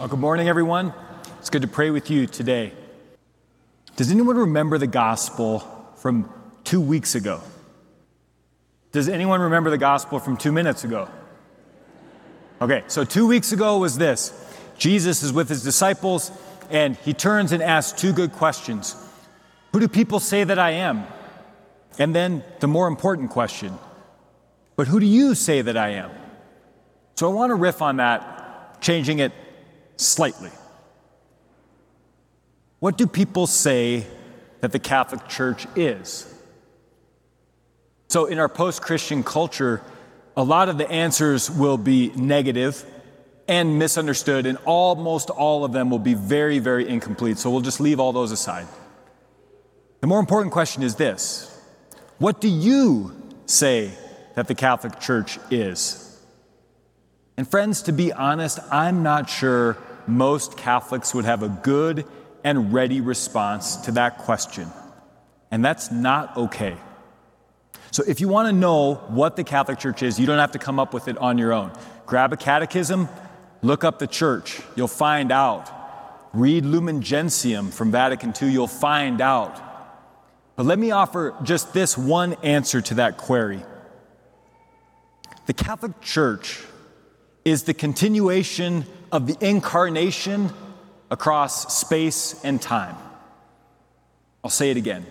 Well, good morning, everyone. It's good to pray with you today. Does anyone remember the gospel from two weeks ago? Does anyone remember the gospel from two minutes ago? Okay, so two weeks ago was this Jesus is with his disciples, and he turns and asks two good questions Who do people say that I am? And then the more important question, but who do you say that I am? So I want to riff on that, changing it slightly. What do people say that the Catholic Church is? So, in our post Christian culture, a lot of the answers will be negative and misunderstood, and almost all of them will be very, very incomplete. So, we'll just leave all those aside. The more important question is this What do you say that the Catholic Church is? And, friends, to be honest, I'm not sure most Catholics would have a good and ready response to that question. And that's not okay. So, if you want to know what the Catholic Church is, you don't have to come up with it on your own. Grab a catechism, look up the church, you'll find out. Read Lumen Gentium from Vatican II, you'll find out. But let me offer just this one answer to that query. The Catholic Church is the continuation of the incarnation across space and time. I'll say it again.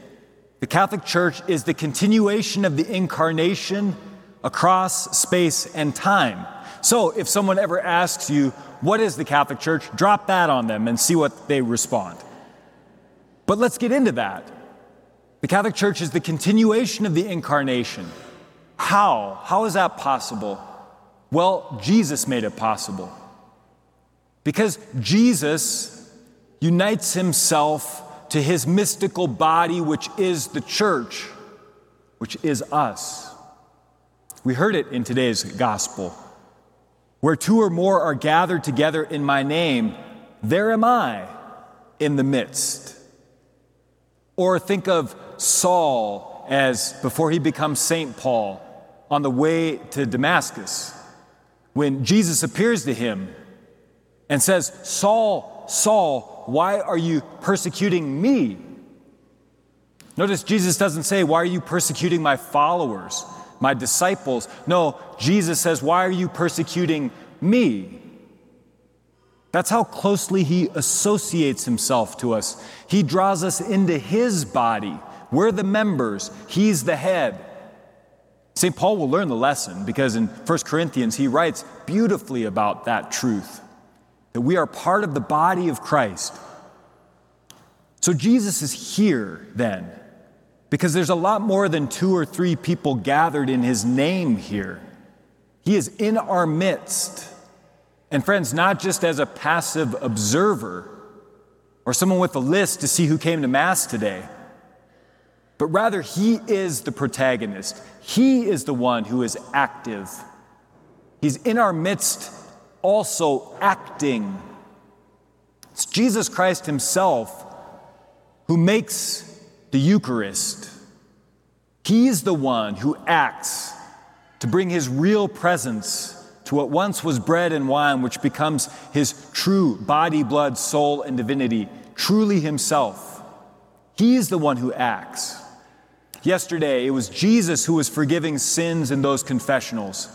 The Catholic Church is the continuation of the incarnation across space and time. So if someone ever asks you, What is the Catholic Church? drop that on them and see what they respond. But let's get into that. The Catholic Church is the continuation of the incarnation. How? How is that possible? Well, Jesus made it possible. Because Jesus unites himself to his mystical body, which is the church, which is us. We heard it in today's gospel. Where two or more are gathered together in my name, there am I in the midst. Or think of Saul as before he becomes St. Paul on the way to Damascus. When Jesus appears to him and says, Saul, Saul, why are you persecuting me? Notice Jesus doesn't say, Why are you persecuting my followers, my disciples? No, Jesus says, Why are you persecuting me? That's how closely he associates himself to us. He draws us into his body. We're the members, he's the head. St. Paul will learn the lesson because in 1 Corinthians he writes beautifully about that truth that we are part of the body of Christ. So Jesus is here then, because there's a lot more than two or three people gathered in his name here. He is in our midst. And friends, not just as a passive observer or someone with a list to see who came to Mass today, but rather he is the protagonist. He is the one who is active. He's in our midst also acting. It's Jesus Christ Himself who makes the Eucharist. He's the one who acts to bring His real presence to what once was bread and wine, which becomes His true body, blood, soul, and divinity, truly Himself. He's the one who acts. Yesterday, it was Jesus who was forgiving sins in those confessionals.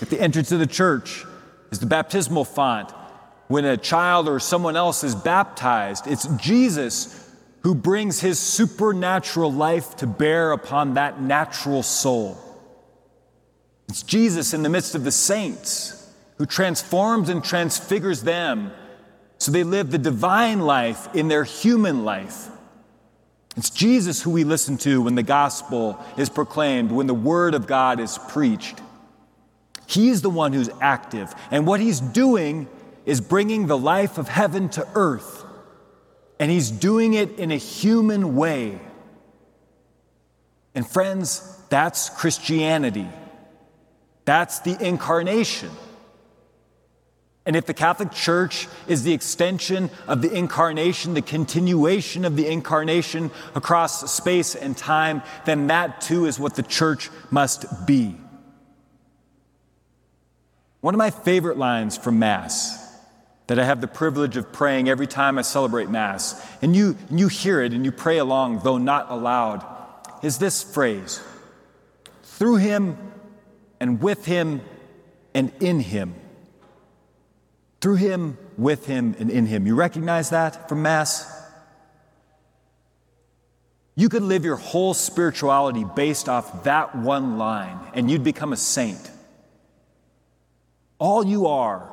At the entrance of the church, is the baptismal font. When a child or someone else is baptized, it's Jesus who brings his supernatural life to bear upon that natural soul. It's Jesus in the midst of the saints who transforms and transfigures them so they live the divine life in their human life. It's Jesus who we listen to when the gospel is proclaimed, when the word of God is preached. He's the one who's active. And what he's doing is bringing the life of heaven to earth. And he's doing it in a human way. And friends, that's Christianity. That's the incarnation. And if the Catholic Church is the extension of the incarnation, the continuation of the incarnation across space and time, then that too is what the church must be. One of my favorite lines from Mass that I have the privilege of praying every time I celebrate Mass, and you, and you hear it and you pray along, though not aloud, is this phrase through him and with him and in him. Through him, with him, and in him. You recognize that from Mass? You could live your whole spirituality based off that one line, and you'd become a saint. All you are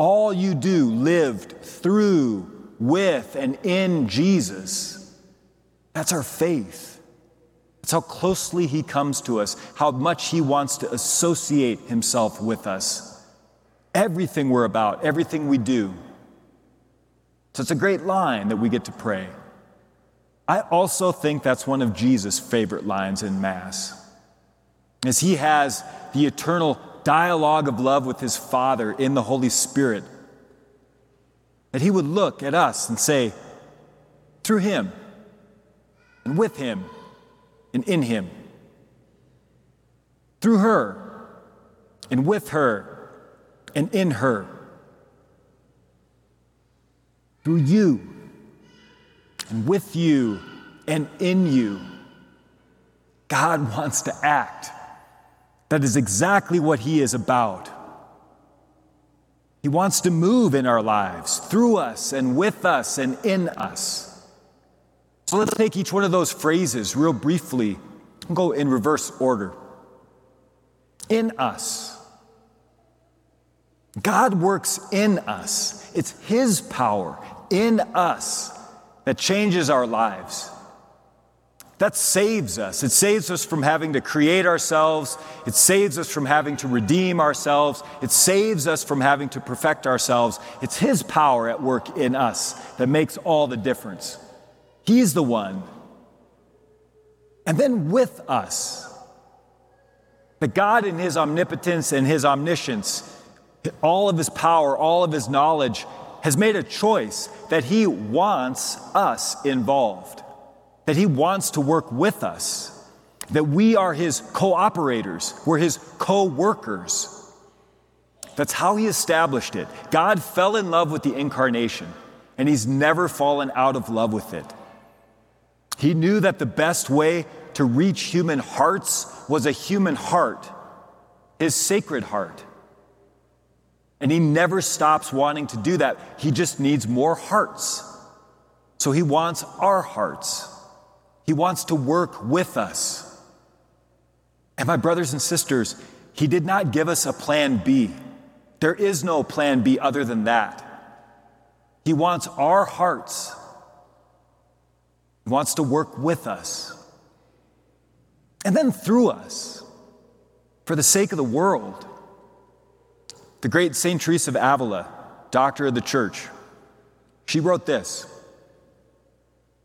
all you do lived through, with, and in Jesus. That's our faith. That's how closely He comes to us, how much He wants to associate Himself with us. Everything we're about, everything we do. So it's a great line that we get to pray. I also think that's one of Jesus' favorite lines in Mass, as He has the eternal dialogue of love with his Father in the Holy Spirit. That he would look at us and say, through him, and with him, and in him, through her, and with her, and in her, through you, and with you, and in you, God wants to act that is exactly what He is about. He wants to move in our lives, through us and with us and in us. So let's take each one of those phrases real briefly and go in reverse order. In us. God works in us. It's His power in us that changes our lives. That saves us. It saves us from having to create ourselves. It saves us from having to redeem ourselves. It saves us from having to perfect ourselves. It's His power at work in us that makes all the difference. He's the one. And then with us, that God in His omnipotence and His omniscience, all of His power, all of His knowledge, has made a choice that He wants us involved that He wants to work with us, that we are His cooperators, we're His co workers. That's how He established it. God fell in love with the incarnation, and He's never fallen out of love with it. He knew that the best way to reach human hearts was a human heart, His sacred heart. And He never stops wanting to do that. He just needs more hearts. So He wants our hearts. He wants to work with us. And my brothers and sisters, He did not give us a plan B. There is no plan B other than that. He wants our hearts. He wants to work with us. And then through us, for the sake of the world. The great St. Teresa of Avila, doctor of the church, she wrote this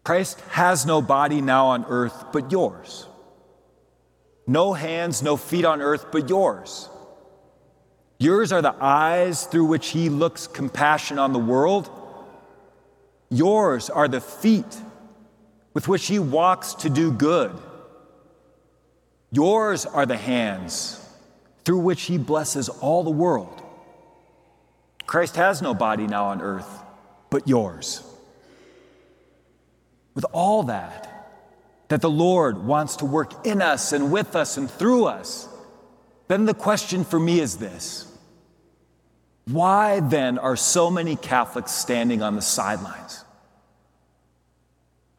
Christ has no body now on earth but yours. No hands, no feet on earth but yours. Yours are the eyes through which he looks compassion on the world. Yours are the feet with which he walks to do good. Yours are the hands through which he blesses all the world. Christ has no body now on earth but yours with all that, that the Lord wants to work in us and with us and through us, then the question for me is this Why then are so many Catholics standing on the sidelines?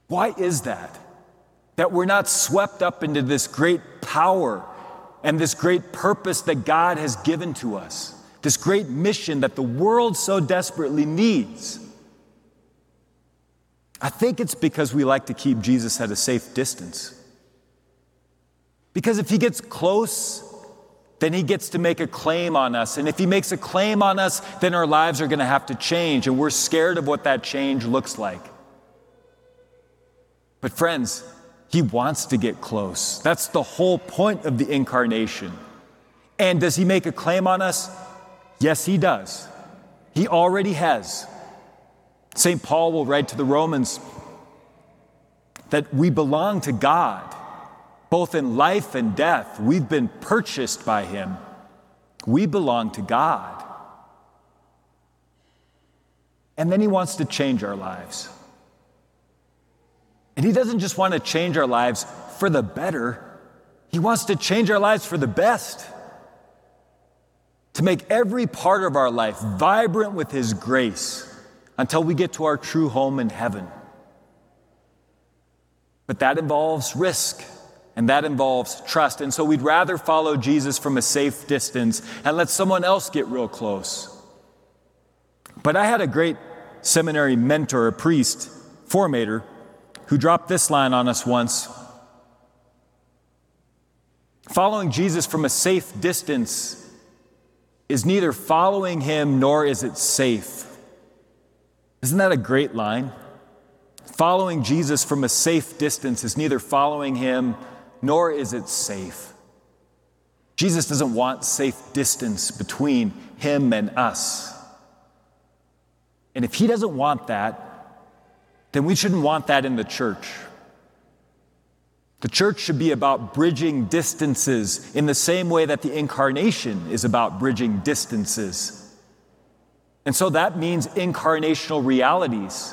Why is that? That we're not swept up into this great power and this great purpose that God has given to us, this great mission that the world so desperately needs. I think it's because we like to keep Jesus at a safe distance. Because if he gets close, then he gets to make a claim on us. And if he makes a claim on us, then our lives are going to have to change, and we're scared of what that change looks like. But, friends, he wants to get close. That's the whole point of the incarnation. And does he make a claim on us? Yes, he does. He already has. St. Paul will write to the Romans that we belong to God, both in life and death. We've been purchased by Him. We belong to God. And then He wants to change our lives. And He doesn't just want to change our lives for the better, He wants to change our lives for the best. To make every part of our life vibrant with His grace until we get to our true home in heaven. But that involves risk and that involves trust. And so we'd rather follow Jesus from a safe distance and let someone else get real close. But I had a great seminary mentor, a priest, formator, who dropped this line on us once Following Jesus from a safe distance is neither following him nor is it safe. Isn't that a great line? Following Jesus from a safe distance is neither following him nor is it safe. Jesus doesn't want safe distance between him and us. And if he doesn't want that, then we shouldn't want that in the church. The church should be about bridging distances in the same way that the incarnation is about bridging distances. And so that means incarnational realities.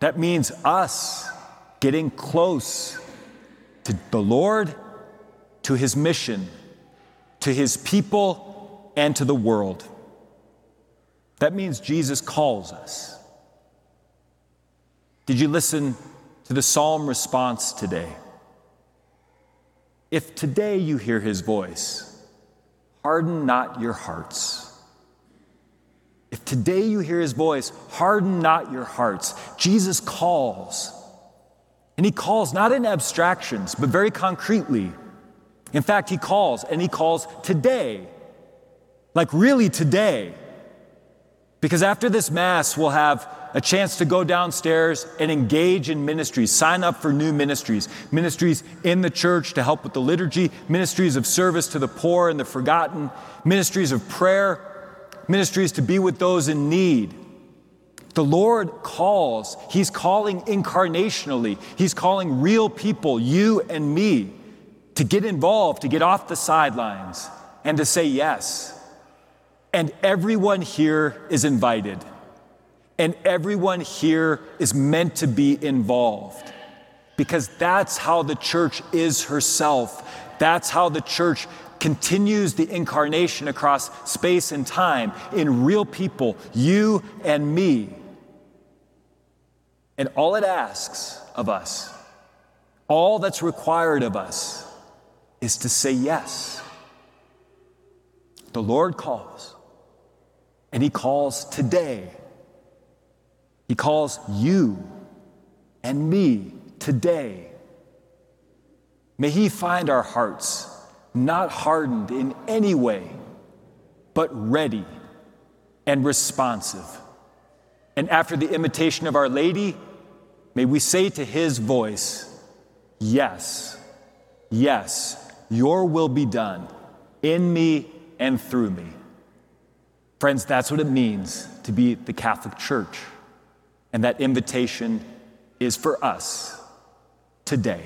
That means us getting close to the Lord, to his mission, to his people, and to the world. That means Jesus calls us. Did you listen to the psalm response today? If today you hear his voice, harden not your hearts. If today you hear his voice, harden not your hearts. Jesus calls. And he calls not in abstractions, but very concretely. In fact, he calls, and he calls today. Like, really today. Because after this Mass, we'll have a chance to go downstairs and engage in ministries, sign up for new ministries, ministries in the church to help with the liturgy, ministries of service to the poor and the forgotten, ministries of prayer, ministries to be with those in need. The Lord calls. He's calling incarnationally. He's calling real people, you and me, to get involved, to get off the sidelines, and to say yes. And everyone here is invited. And everyone here is meant to be involved. Because that's how the church is herself. That's how the church continues the incarnation across space and time in real people, you and me. And all it asks of us, all that's required of us, is to say yes. The Lord calls, and He calls today. He calls you and me today. May He find our hearts not hardened in any way, but ready and responsive and after the imitation of Our Lady, may we say to his voice, Yes, yes, your will be done in me and through me. Friends, that's what it means to be the Catholic Church. And that invitation is for us today.